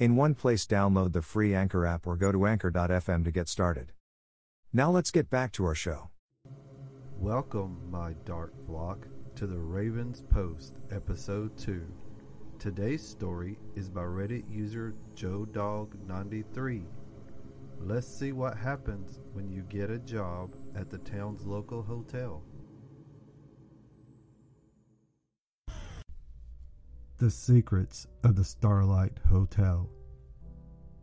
in one place, download the free Anchor app or go to anchor.fm to get started. Now let's get back to our show. Welcome, my dark flock, to the Ravens Post, Episode 2. Today's story is by Reddit user JoeDog93. Let's see what happens when you get a job at the town's local hotel. The Secrets of the Starlight Hotel.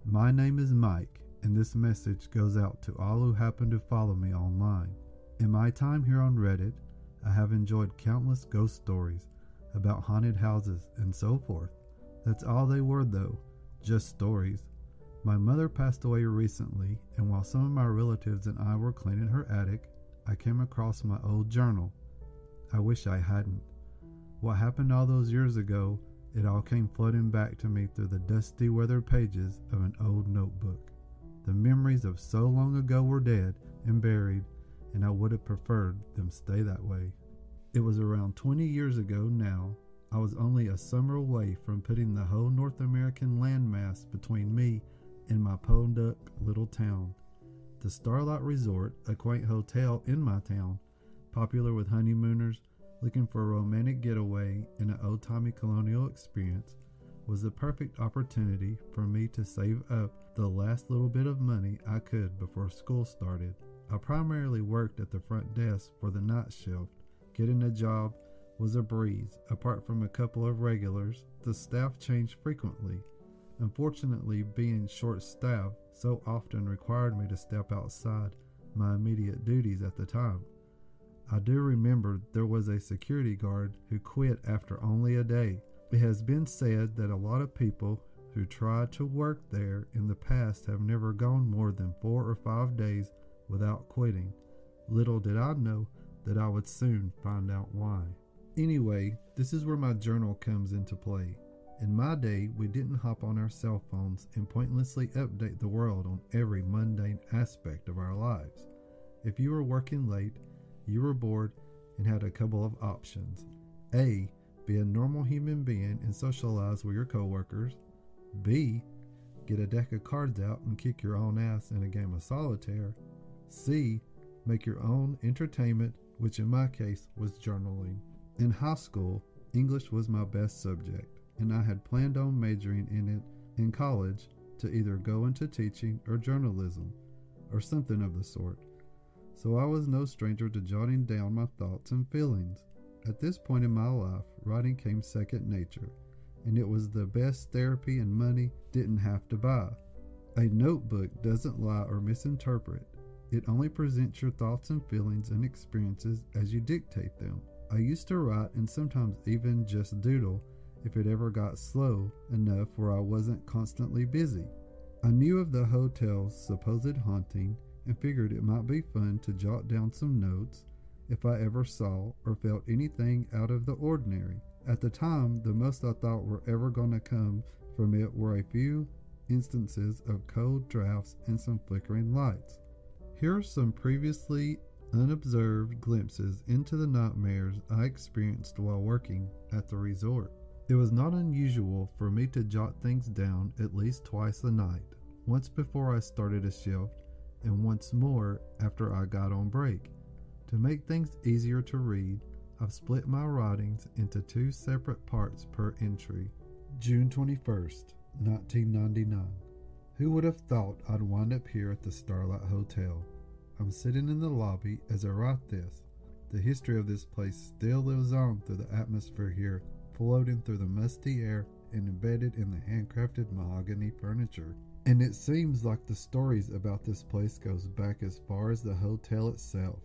My name is Mike, and this message goes out to all who happen to follow me online. In my time here on Reddit, I have enjoyed countless ghost stories about haunted houses and so forth. That's all they were, though, just stories. My mother passed away recently, and while some of my relatives and I were cleaning her attic, I came across my old journal. I wish I hadn't. What happened all those years ago it all came flooding back to me through the dusty, weathered pages of an old notebook. The memories of so long ago were dead and buried, and I would have preferred them stay that way. It was around 20 years ago now. I was only a summer away from putting the whole North American landmass between me and my podunk little town. The Starlight Resort, a quaint hotel in my town, popular with honeymooners, looking for a romantic getaway and an old timey colonial experience, was the perfect opportunity for me to save up the last little bit of money I could before school started. I primarily worked at the front desk for the night shift. Getting a job was a breeze. Apart from a couple of regulars, the staff changed frequently. Unfortunately, being short staffed so often required me to step outside my immediate duties at the time. I do remember there was a security guard who quit after only a day. It has been said that a lot of people who tried to work there in the past have never gone more than four or five days without quitting. Little did I know that I would soon find out why. Anyway, this is where my journal comes into play. In my day, we didn't hop on our cell phones and pointlessly update the world on every mundane aspect of our lives. If you were working late, you were bored and had a couple of options. A. Be a normal human being and socialize with your coworkers. B. Get a deck of cards out and kick your own ass in a game of solitaire. C. Make your own entertainment, which in my case was journaling. In high school, English was my best subject, and I had planned on majoring in it in college to either go into teaching or journalism, or something of the sort so I was no stranger to jotting down my thoughts and feelings. At this point in my life, writing came second nature, and it was the best therapy and money didn't have to buy. A notebook doesn't lie or misinterpret. It only presents your thoughts and feelings and experiences as you dictate them. I used to write and sometimes even just doodle if it ever got slow enough where I wasn't constantly busy. I knew of the hotel's supposed haunting and figured it might be fun to jot down some notes if I ever saw or felt anything out of the ordinary. At the time, the most I thought were ever going to come from it were a few instances of cold drafts and some flickering lights. Here are some previously unobserved glimpses into the nightmares I experienced while working at the resort. It was not unusual for me to jot things down at least twice a night, once before I started a shift and once more after I got on break. To make things easier to read, I've split my writings into two separate parts per entry. June 21st, 1999. Who would have thought I'd wind up here at the Starlight Hotel? I'm sitting in the lobby as I write this. The history of this place still lives on through the atmosphere here, floating through the musty air and embedded in the handcrafted mahogany furniture. And it seems like the stories about this place goes back as far as the hotel itself.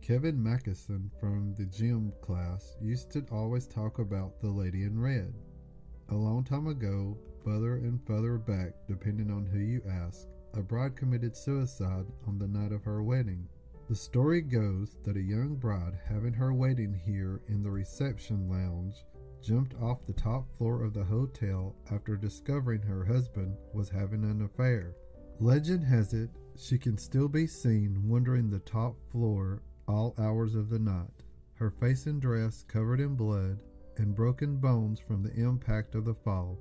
Kevin Mackison from the gym class used to always talk about the lady in red. A long time ago, further and further back, depending on who you ask, a bride committed suicide on the night of her wedding. The story goes that a young bride having her wedding here in the reception lounge jumped off the top floor of the hotel after discovering her husband was having an affair. Legend has it she can still be seen wandering the top floor all hours of the night, her face and dress covered in blood and broken bones from the impact of the fall.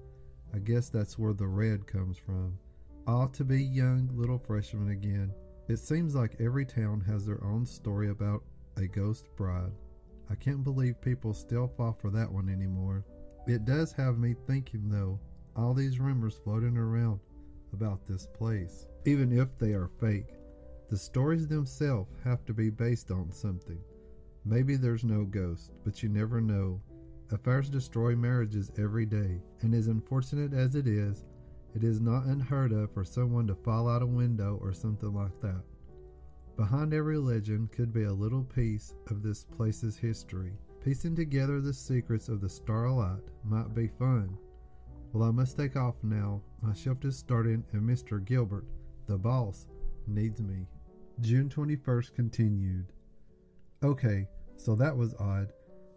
I guess that's where the red comes from. Ought to be young little freshman again. It seems like every town has their own story about a ghost bride. I can't believe people still fall for that one anymore. It does have me thinking, though, all these rumors floating around about this place even if they are fake. The stories themselves have to be based on something. Maybe there's no ghost, but you never know. Affairs destroy marriages every day, and as unfortunate as it is, it is not unheard of for someone to fall out a window or something like that. Behind every legend could be a little piece of this place's history. Piecing together the secrets of the Starlight might be fun. Well, I must take off now. My shift is starting, and Mr. Gilbert the boss needs me. June 21st continued. Okay, so that was odd.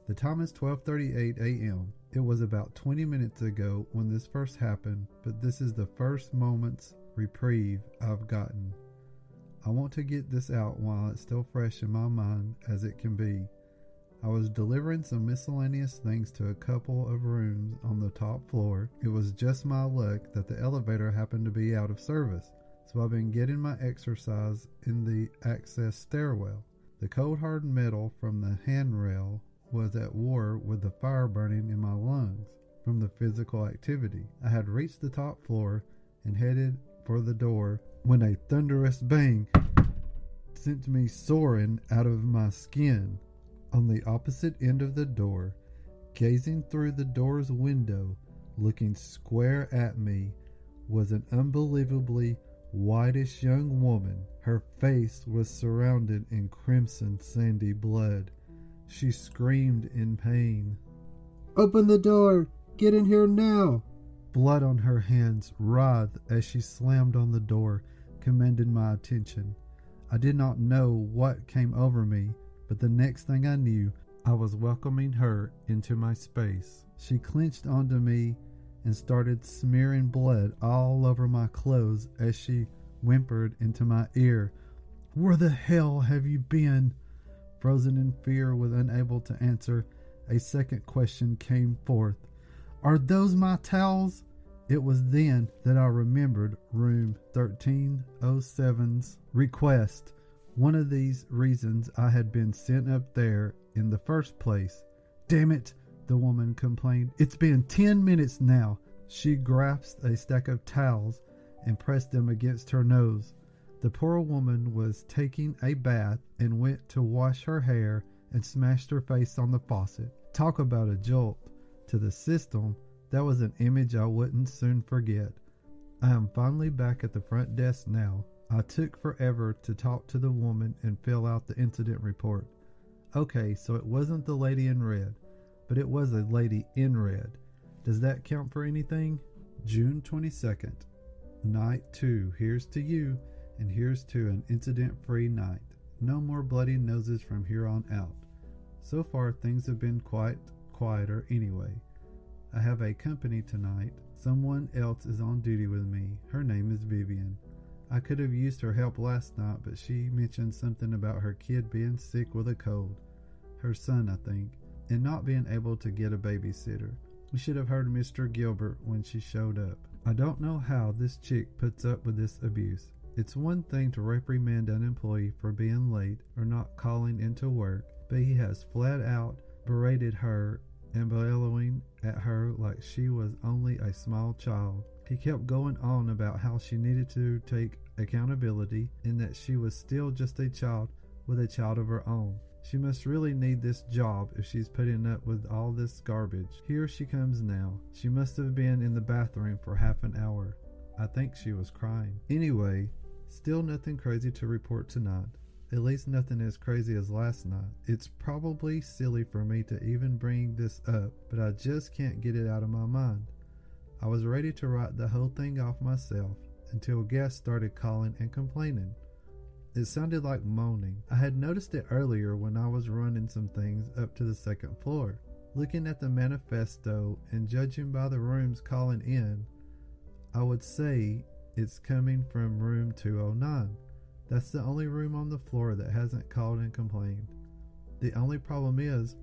The time is 12:38 a.m. It was about 20 minutes ago when this first happened, but this is the first moment's reprieve I've gotten. I want to get this out while it's still fresh in my mind as it can be. I was delivering some miscellaneous things to a couple of rooms on the top floor. It was just my luck that the elevator happened to be out of service so I've been getting my exercise in the access stairwell. The cold hard metal from the handrail was at war with the fire burning in my lungs from the physical activity. I had reached the top floor and headed for the door when a thunderous bang sent me soaring out of my skin. On the opposite end of the door, gazing through the door's window, looking square at me, was an unbelievably whitish young woman. Her face was surrounded in crimson sandy blood. She screamed in pain. Open the door! Get in here now! Blood on her hands writhed as she slammed on the door, commanded my attention. I did not know what came over me, but the next thing I knew, I was welcoming her into my space. She clenched onto me and started smearing blood all over my clothes as she whimpered into my ear, Where the hell have you been? Frozen in fear, with unable to answer, a second question came forth. Are those my towels? It was then that I remembered room 1307's request. One of these reasons I had been sent up there in the first place. Damn it! the woman complained. It's been ten minutes now. She grasped a stack of towels and pressed them against her nose. The poor woman was taking a bath and went to wash her hair and smashed her face on the faucet. Talk about a jolt to the system. That was an image I wouldn't soon forget. I am finally back at the front desk now. I took forever to talk to the woman and fill out the incident report. Okay, so it wasn't the lady in red but it was a lady in red. Does that count for anything? June 22nd. Night 2. Here's to you, and here's to an incident free night. No more bloody noses from here on out. So far, things have been quite quieter anyway. I have a company tonight. Someone else is on duty with me. Her name is Vivian. I could have used her help last night, but she mentioned something about her kid being sick with a cold. Her son, I think and not being able to get a babysitter. We should have heard Mr. Gilbert when she showed up. I don't know how this chick puts up with this abuse. It's one thing to reprimand an employee for being late or not calling into work, but he has flat out berated her and bellowing at her like she was only a small child. He kept going on about how she needed to take accountability and that she was still just a child with a child of her own. She must really need this job if she's putting up with all this garbage. Here she comes now. She must have been in the bathroom for half an hour. I think she was crying. Anyway, still nothing crazy to report tonight. At least nothing as crazy as last night. It's probably silly for me to even bring this up, but I just can't get it out of my mind. I was ready to write the whole thing off myself, until guests started calling and complaining. It sounded like moaning. I had noticed it earlier when I was running some things up to the second floor. Looking at the manifesto and judging by the rooms calling in, I would say it's coming from room 209. That's the only room on the floor that hasn't called and complained. The only problem is,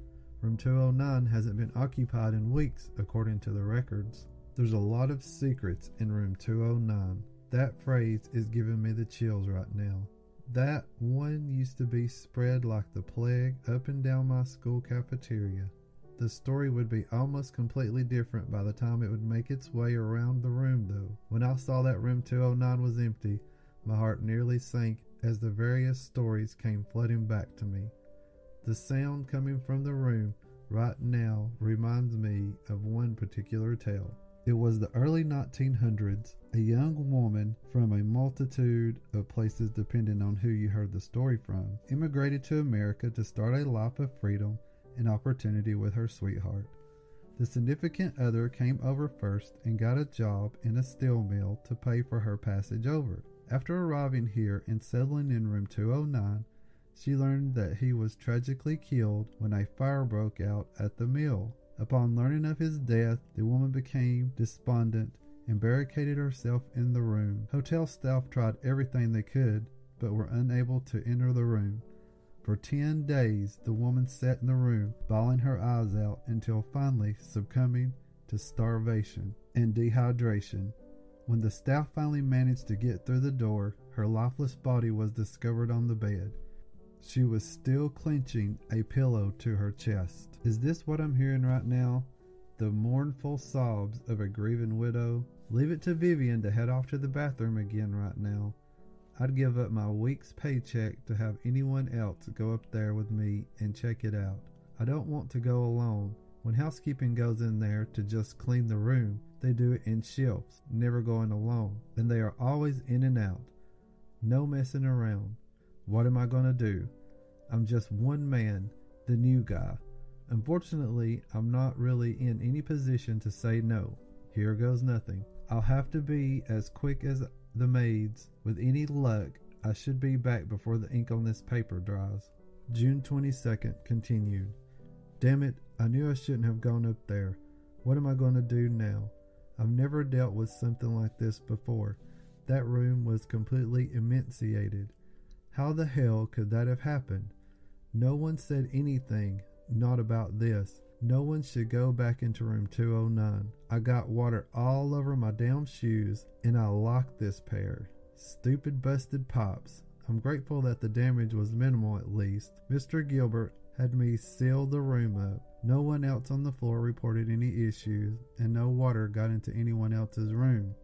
room 209 hasn't been occupied in weeks, according to the records. There's a lot of secrets in room 209. That phrase is giving me the chills right now. That one used to be spread like the plague up and down my school cafeteria. The story would be almost completely different by the time it would make its way around the room, though. When I saw that room 209 was empty, my heart nearly sank as the various stories came flooding back to me. The sound coming from the room right now reminds me of one particular tale. It was the early 1900s. A young woman from a multitude of places, depending on who you heard the story from, immigrated to America to start a life of freedom and opportunity with her sweetheart. The significant other came over first and got a job in a steel mill to pay for her passage over. After arriving here and settling in room 209, she learned that he was tragically killed when a fire broke out at the mill. Upon learning of his death, the woman became despondent and barricaded herself in the room. Hotel staff tried everything they could, but were unable to enter the room. For ten days, the woman sat in the room, bawling her eyes out until finally succumbing to starvation and dehydration. When the staff finally managed to get through the door, her lifeless body was discovered on the bed. She was still clenching a pillow to her chest. Is this what I'm hearing right now? The mournful sobs of a grieving widow? Leave it to Vivian to head off to the bathroom again right now. I'd give up my week's paycheck to have anyone else go up there with me and check it out. I don't want to go alone. When housekeeping goes in there to just clean the room, they do it in shifts, never going alone, and they are always in and out. No messing around. What am I going to do? I'm just one man, the new guy. Unfortunately, I'm not really in any position to say no. Here goes nothing. I'll have to be as quick as the maids. With any luck, I should be back before the ink on this paper dries. June 22nd continued. Damn it, I knew I shouldn't have gone up there. What am I going to do now? I've never dealt with something like this before. That room was completely emaciated. How the hell could that have happened? No one said anything, not about this. No one should go back into room 209. I got water all over my damn shoes and I locked this pair. Stupid busted pops. I'm grateful that the damage was minimal at least. Mr. Gilbert had me seal the room up. No one else on the floor reported any issues, and no water got into anyone else's room.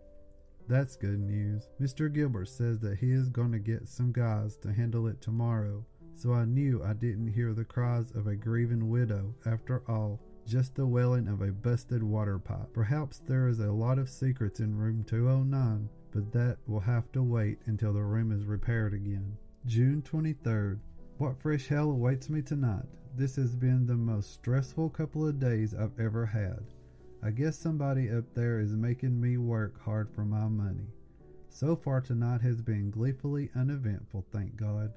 That's good news. Mr. Gilbert says that he is going to get some guys to handle it tomorrow, so I knew I didn't hear the cries of a grieving widow after all, just the wailing of a busted water pipe. Perhaps there is a lot of secrets in room 209, but that will have to wait until the room is repaired again. June 23rd. What fresh hell awaits me tonight? This has been the most stressful couple of days I've ever had. I guess somebody up there is making me work hard for my money. So far tonight has been gleefully uneventful, thank God.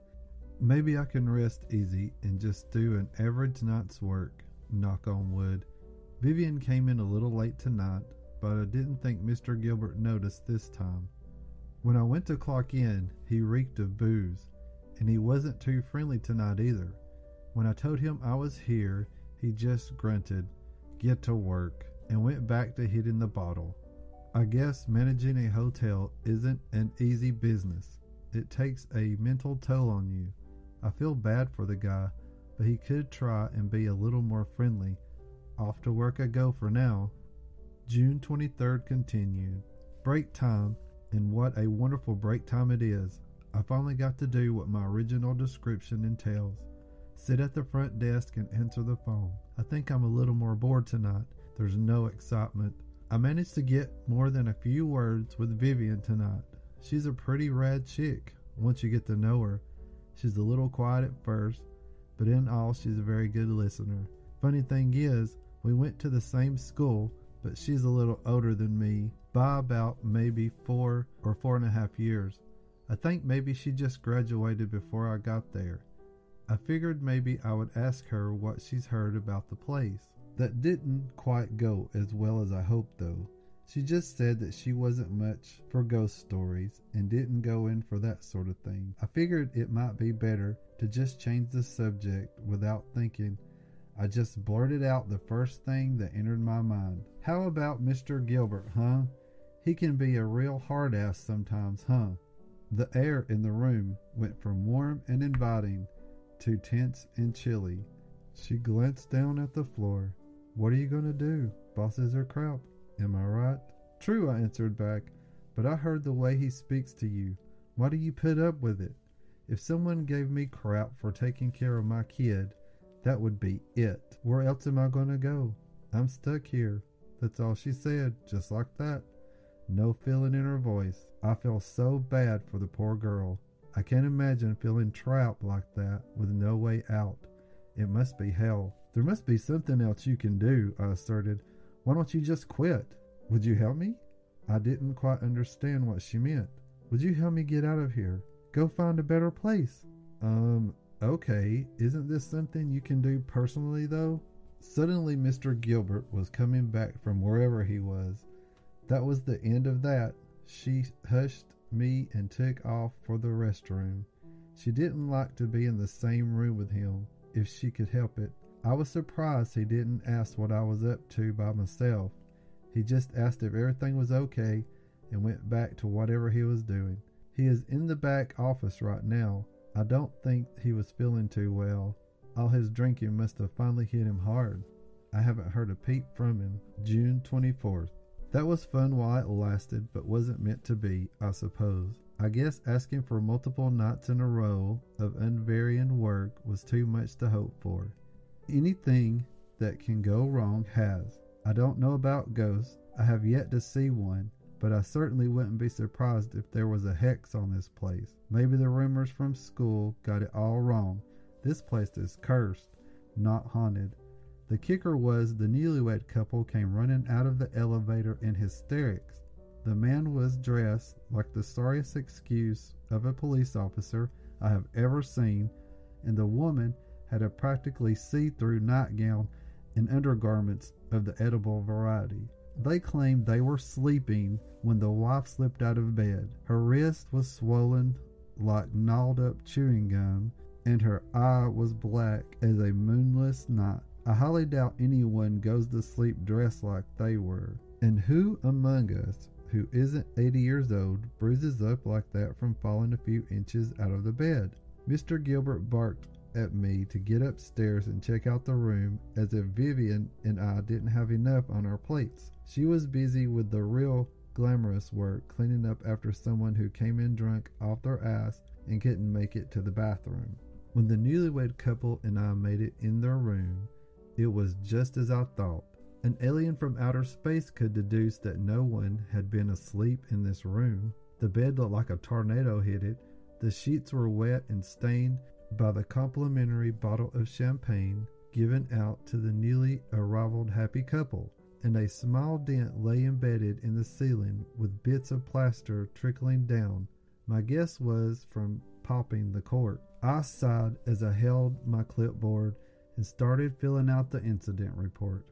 Maybe I can rest easy and just do an average night's work, knock on wood. Vivian came in a little late tonight, but I didn't think Mr. Gilbert noticed this time. When I went to clock in, he reeked of booze, and he wasn't too friendly tonight either. When I told him I was here, he just grunted, Get to work and went back to hitting the bottle. I guess managing a hotel isn't an easy business. It takes a mental toll on you. I feel bad for the guy, but he could try and be a little more friendly. Off to work I go for now. June 23rd continued. Break time, and what a wonderful break time it is. I finally got to do what my original description entails sit at the front desk and answer the phone. I think I'm a little more bored tonight. There's no excitement. I managed to get more than a few words with Vivian tonight. She's a pretty rad chick once you get to know her. She's a little quiet at first, but in all, she's a very good listener. Funny thing is, we went to the same school, but she's a little older than me by about maybe four or four and a half years. I think maybe she just graduated before I got there. I figured maybe I would ask her what she's heard about the place. That didn't quite go as well as I hoped, though. She just said that she wasn't much for ghost stories and didn't go in for that sort of thing. I figured it might be better to just change the subject without thinking. I just blurted out the first thing that entered my mind. How about Mr. Gilbert, huh? He can be a real hard ass sometimes, huh? The air in the room went from warm and inviting to tense and chilly. She glanced down at the floor. What are you going to do? Bosses are crap. Am I right? True, I answered back, but I heard the way he speaks to you. Why do you put up with it? If someone gave me crap for taking care of my kid, that would be it. Where else am I going to go? I'm stuck here. That's all she said, just like that. No feeling in her voice. I feel so bad for the poor girl. I can't imagine feeling trapped like that with no way out. It must be hell. There must be something else you can do, I asserted. Why don't you just quit? Would you help me? I didn't quite understand what she meant. Would you help me get out of here? Go find a better place. Um, okay. Isn't this something you can do personally, though? Suddenly, Mr. Gilbert was coming back from wherever he was. That was the end of that. She hushed me and took off for the restroom. She didn't like to be in the same room with him if she could help it. I was surprised he didn't ask what I was up to by myself. He just asked if everything was okay and went back to whatever he was doing. He is in the back office right now. I don't think he was feeling too well. All his drinking must have finally hit him hard. I haven't heard a peep from him. June 24th. That was fun while it lasted, but wasn't meant to be, I suppose. I guess asking for multiple nights in a row of unvarying work was too much to hope for. Anything that can go wrong has. I don't know about ghosts. I have yet to see one, but I certainly wouldn't be surprised if there was a hex on this place. Maybe the rumors from school got it all wrong. This place is cursed, not haunted. The kicker was the newlywed couple came running out of the elevator in hysterics. The man was dressed like the sorriest excuse of a police officer I have ever seen, and the woman had a practically see-through nightgown and undergarments of the edible variety. They claimed they were sleeping when the wife slipped out of bed. Her wrist was swollen like gnawed up chewing gum, and her eye was black as a moonless night. I highly doubt anyone goes to sleep dressed like they were. And who among us who isn't 80 years old bruises up like that from falling a few inches out of the bed? Mr. Gilbert barked at me to get upstairs and check out the room as if Vivian and I didn't have enough on our plates. She was busy with the real glamorous work, cleaning up after someone who came in drunk off their ass and couldn't make it to the bathroom. When the newlywed couple and I made it in their room, it was just as I thought. An alien from outer space could deduce that no one had been asleep in this room. The bed looked like a tornado hit it. The sheets were wet and stained by the complimentary bottle of champagne given out to the newly arrived happy couple, and a small dent lay embedded in the ceiling with bits of plaster trickling down. My guess was from popping the cork. I sighed as I held my clipboard and started filling out the incident report.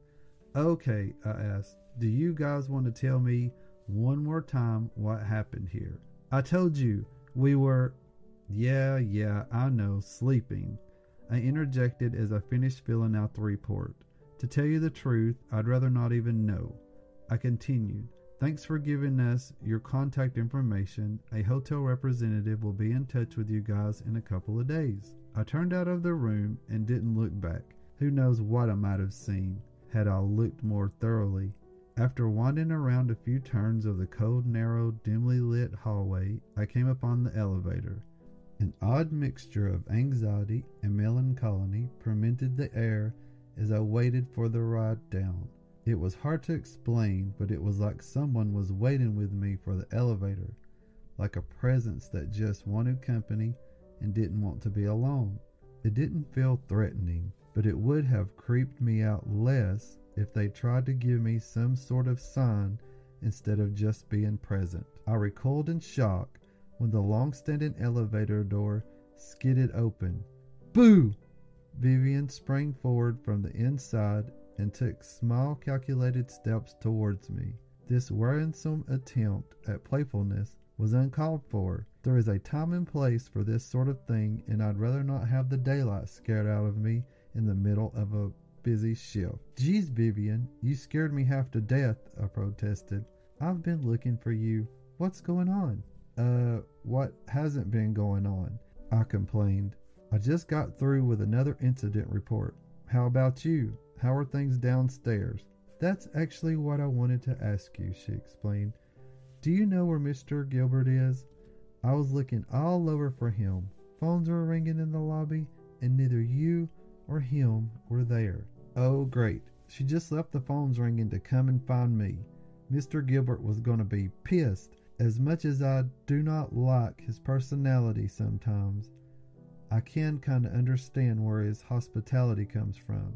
Okay, I asked, do you guys want to tell me one more time what happened here? I told you we were yeah, yeah, I know, sleeping. I interjected as I finished filling out the report. To tell you the truth, I'd rather not even know. I continued. Thanks for giving us your contact information. A hotel representative will be in touch with you guys in a couple of days. I turned out of the room and didn't look back. Who knows what I might have seen had I looked more thoroughly. After winding around a few turns of the cold, narrow, dimly lit hallway, I came upon the elevator. An odd mixture of anxiety and melancholy permeated the air as I waited for the ride down. It was hard to explain, but it was like someone was waiting with me for the elevator, like a presence that just wanted company and didn't want to be alone. It didn't feel threatening, but it would have creeped me out less if they tried to give me some sort of sign instead of just being present. I recoiled in shock when the long standing elevator door skidded open. Boo! Vivian sprang forward from the inside and took small calculated steps towards me. This wearisome attempt at playfulness was uncalled for. There is a time and place for this sort of thing, and I'd rather not have the daylight scared out of me in the middle of a busy shift. Geez, Vivian, you scared me half to death, I protested. I've been looking for you. What's going on? Uh, what hasn't been going on? I complained. I just got through with another incident report. How about you? How are things downstairs? That's actually what I wanted to ask you, she explained. Do you know where Mr. Gilbert is? I was looking all over for him. Phones were ringing in the lobby, and neither you or him were there. Oh, great. She just left the phones ringing to come and find me. Mr. Gilbert was going to be pissed. As much as I do not like his personality sometimes, I can kind of understand where his hospitality comes from.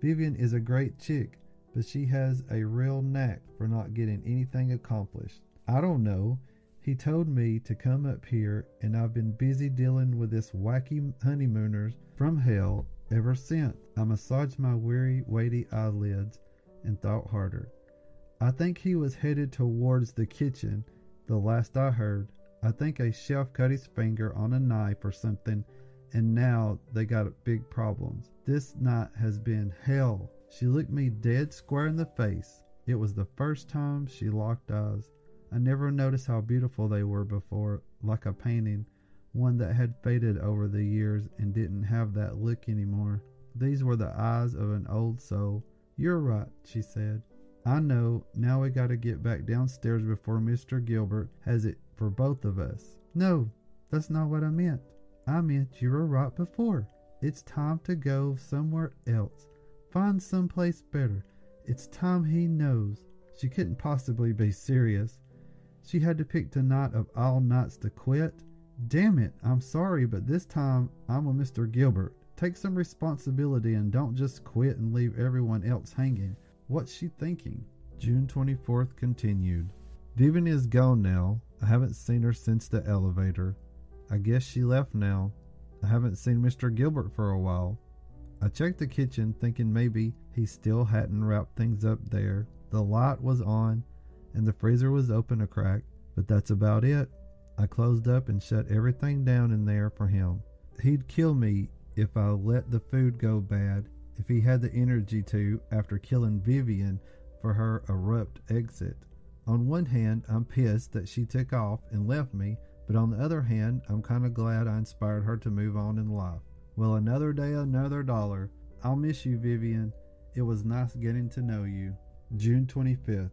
Vivian is a great chick, but she has a real knack for not getting anything accomplished. I don't know. He told me to come up here, and I've been busy dealing with this wacky honeymooners from hell ever since. I massaged my weary, weighty eyelids and thought harder. I think he was headed towards the kitchen, the last I heard. I think a chef cut his finger on a knife or something, and now they got big problems. This night has been hell. She looked me dead square in the face. It was the first time she locked eyes. I never noticed how beautiful they were before, like a painting, one that had faded over the years and didn't have that look anymore. These were the eyes of an old soul. You're right, she said. I know. Now we got to get back downstairs before Mr. Gilbert has it for both of us. No, that's not what I meant. I meant you were right before. It's time to go somewhere else. Find some place better. It's time he knows. She couldn't possibly be serious. She had to pick the tonight of all nights to quit. Damn it, I'm sorry, but this time I'm with Mr. Gilbert. Take some responsibility and don't just quit and leave everyone else hanging. What's she thinking? June 24th continued. Vivian is gone now. I haven't seen her since the elevator. I guess she left now. I haven't seen Mr. Gilbert for a while. I checked the kitchen, thinking maybe he still hadn't wrapped things up there. The light was on, and the freezer was open a crack, but that's about it. I closed up and shut everything down in there for him. He'd kill me if I let the food go bad, if he had the energy to, after killing Vivian for her abrupt exit. On one hand, I'm pissed that she took off and left me, but on the other hand, I'm kind of glad I inspired her to move on in life. Well, another day, another dollar. I'll miss you, Vivian. It was nice getting to know you. June 25th.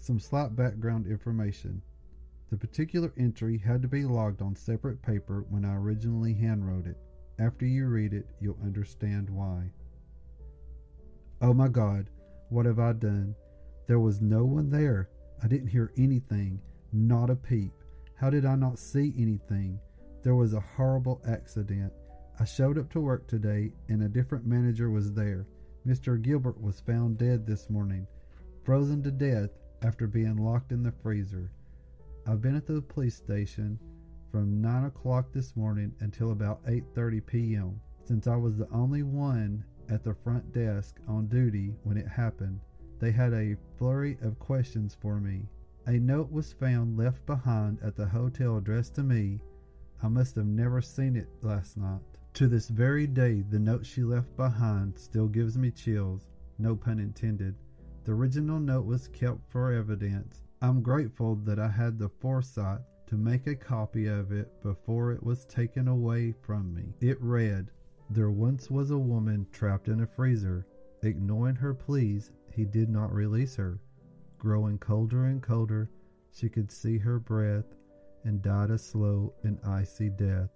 Some slight background information. The particular entry had to be logged on separate paper when I originally handwrote it. After you read it, you'll understand why. Oh my God, what have I done? There was no one there. I didn't hear anything, not a peep. How did I not see anything? There was a horrible accident. I showed up to work today, and a different manager was there. Mr. Gilbert was found dead this morning, frozen to death after being locked in the freezer. I've been at the police station from 9 o'clock this morning until about 8:30 p.m. Since I was the only one at the front desk on duty when it happened, they had a flurry of questions for me. A note was found left behind at the hotel addressed to me. I must have never seen it last night. To this very day, the note she left behind still gives me chills, no pun intended. The original note was kept for evidence. I'm grateful that I had the foresight to make a copy of it before it was taken away from me. It read, There once was a woman trapped in a freezer. Ignoring her pleas, he did not release her. Growing colder and colder, she could see her breath and died a slow and icy death.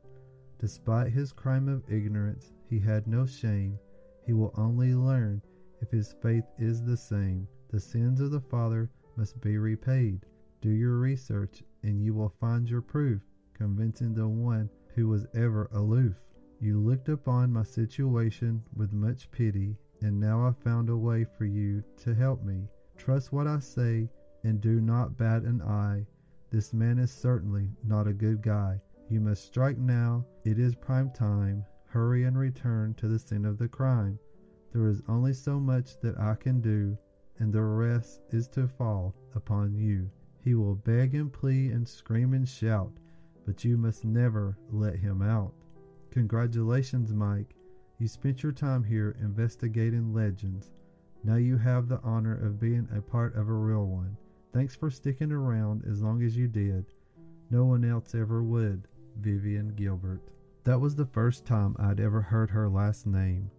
Despite his crime of ignorance, he had no shame. He will only learn if his faith is the same. The sins of the father must be repaid. Do your research, and you will find your proof, convincing the one who was ever aloof. You looked upon my situation with much pity, and now I've found a way for you to help me. Trust what I say, and do not bat an eye. This man is certainly not a good guy. You must strike now. It is prime time. Hurry and return to the scene of the crime. There is only so much that I can do, and the rest is to fall upon you. He will beg and plead and scream and shout, but you must never let him out. Congratulations, Mike. You spent your time here investigating legends. Now you have the honor of being a part of a real one. Thanks for sticking around as long as you did. No one else ever would. Vivian Gilbert. That was the first time I'd ever heard her last name.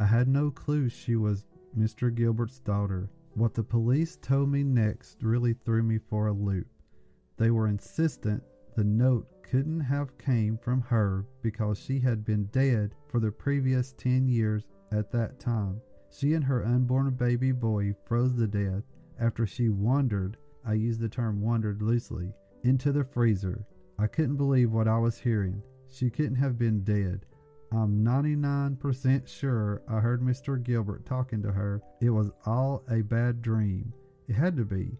I had no clue she was Mr. Gilbert's daughter. What the police told me next really threw me for a loop. They were insistent the note couldn't have came from her because she had been dead for the previous ten years at that time. She and her unborn baby boy froze to death after she wandered, I use the term wandered loosely, into the freezer. I couldn't believe what I was hearing. She couldn't have been dead. I'm 99% sure I heard Mr. Gilbert talking to her. It was all a bad dream. It had to be.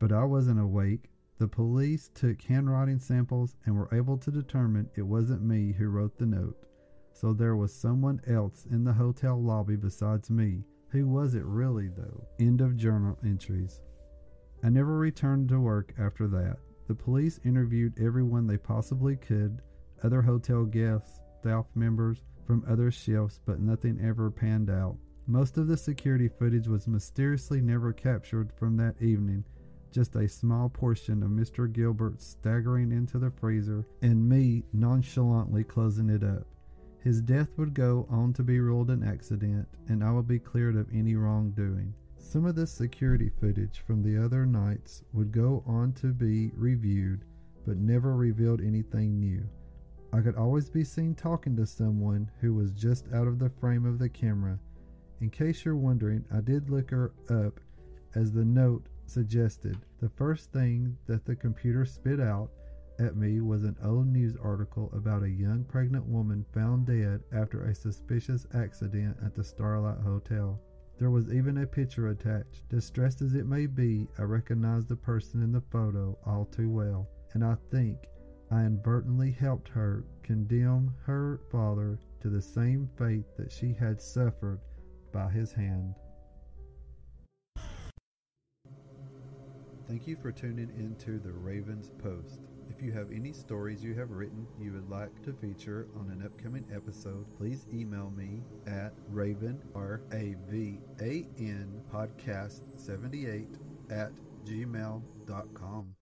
But I wasn't awake. The police took handwriting samples and were able to determine it wasn't me who wrote the note. So there was someone else in the hotel lobby besides me. Who was it really, though? End of journal entries. I never returned to work after that. The police interviewed everyone they possibly could other hotel guests, staff members from other shifts, but nothing ever panned out. Most of the security footage was mysteriously never captured from that evening, just a small portion of Mr. Gilbert staggering into the freezer and me nonchalantly closing it up. His death would go on to be ruled an accident, and I would be cleared of any wrongdoing. Some of the security footage from the other nights would go on to be reviewed, but never revealed anything new. I could always be seen talking to someone who was just out of the frame of the camera. In case you're wondering, I did look her up as the note suggested. The first thing that the computer spit out at me was an old news article about a young pregnant woman found dead after a suspicious accident at the Starlight Hotel. There was even a picture attached. Distressed as it may be, I recognized the person in the photo all too well, and I think I inadvertently helped her condemn her father to the same fate that she had suffered by his hand. Thank you for tuning into the Ravens Post. If you have any stories you have written you would like to feature on an upcoming episode, please email me at raven, R-A-V-A-N, podcast78 at gmail.com.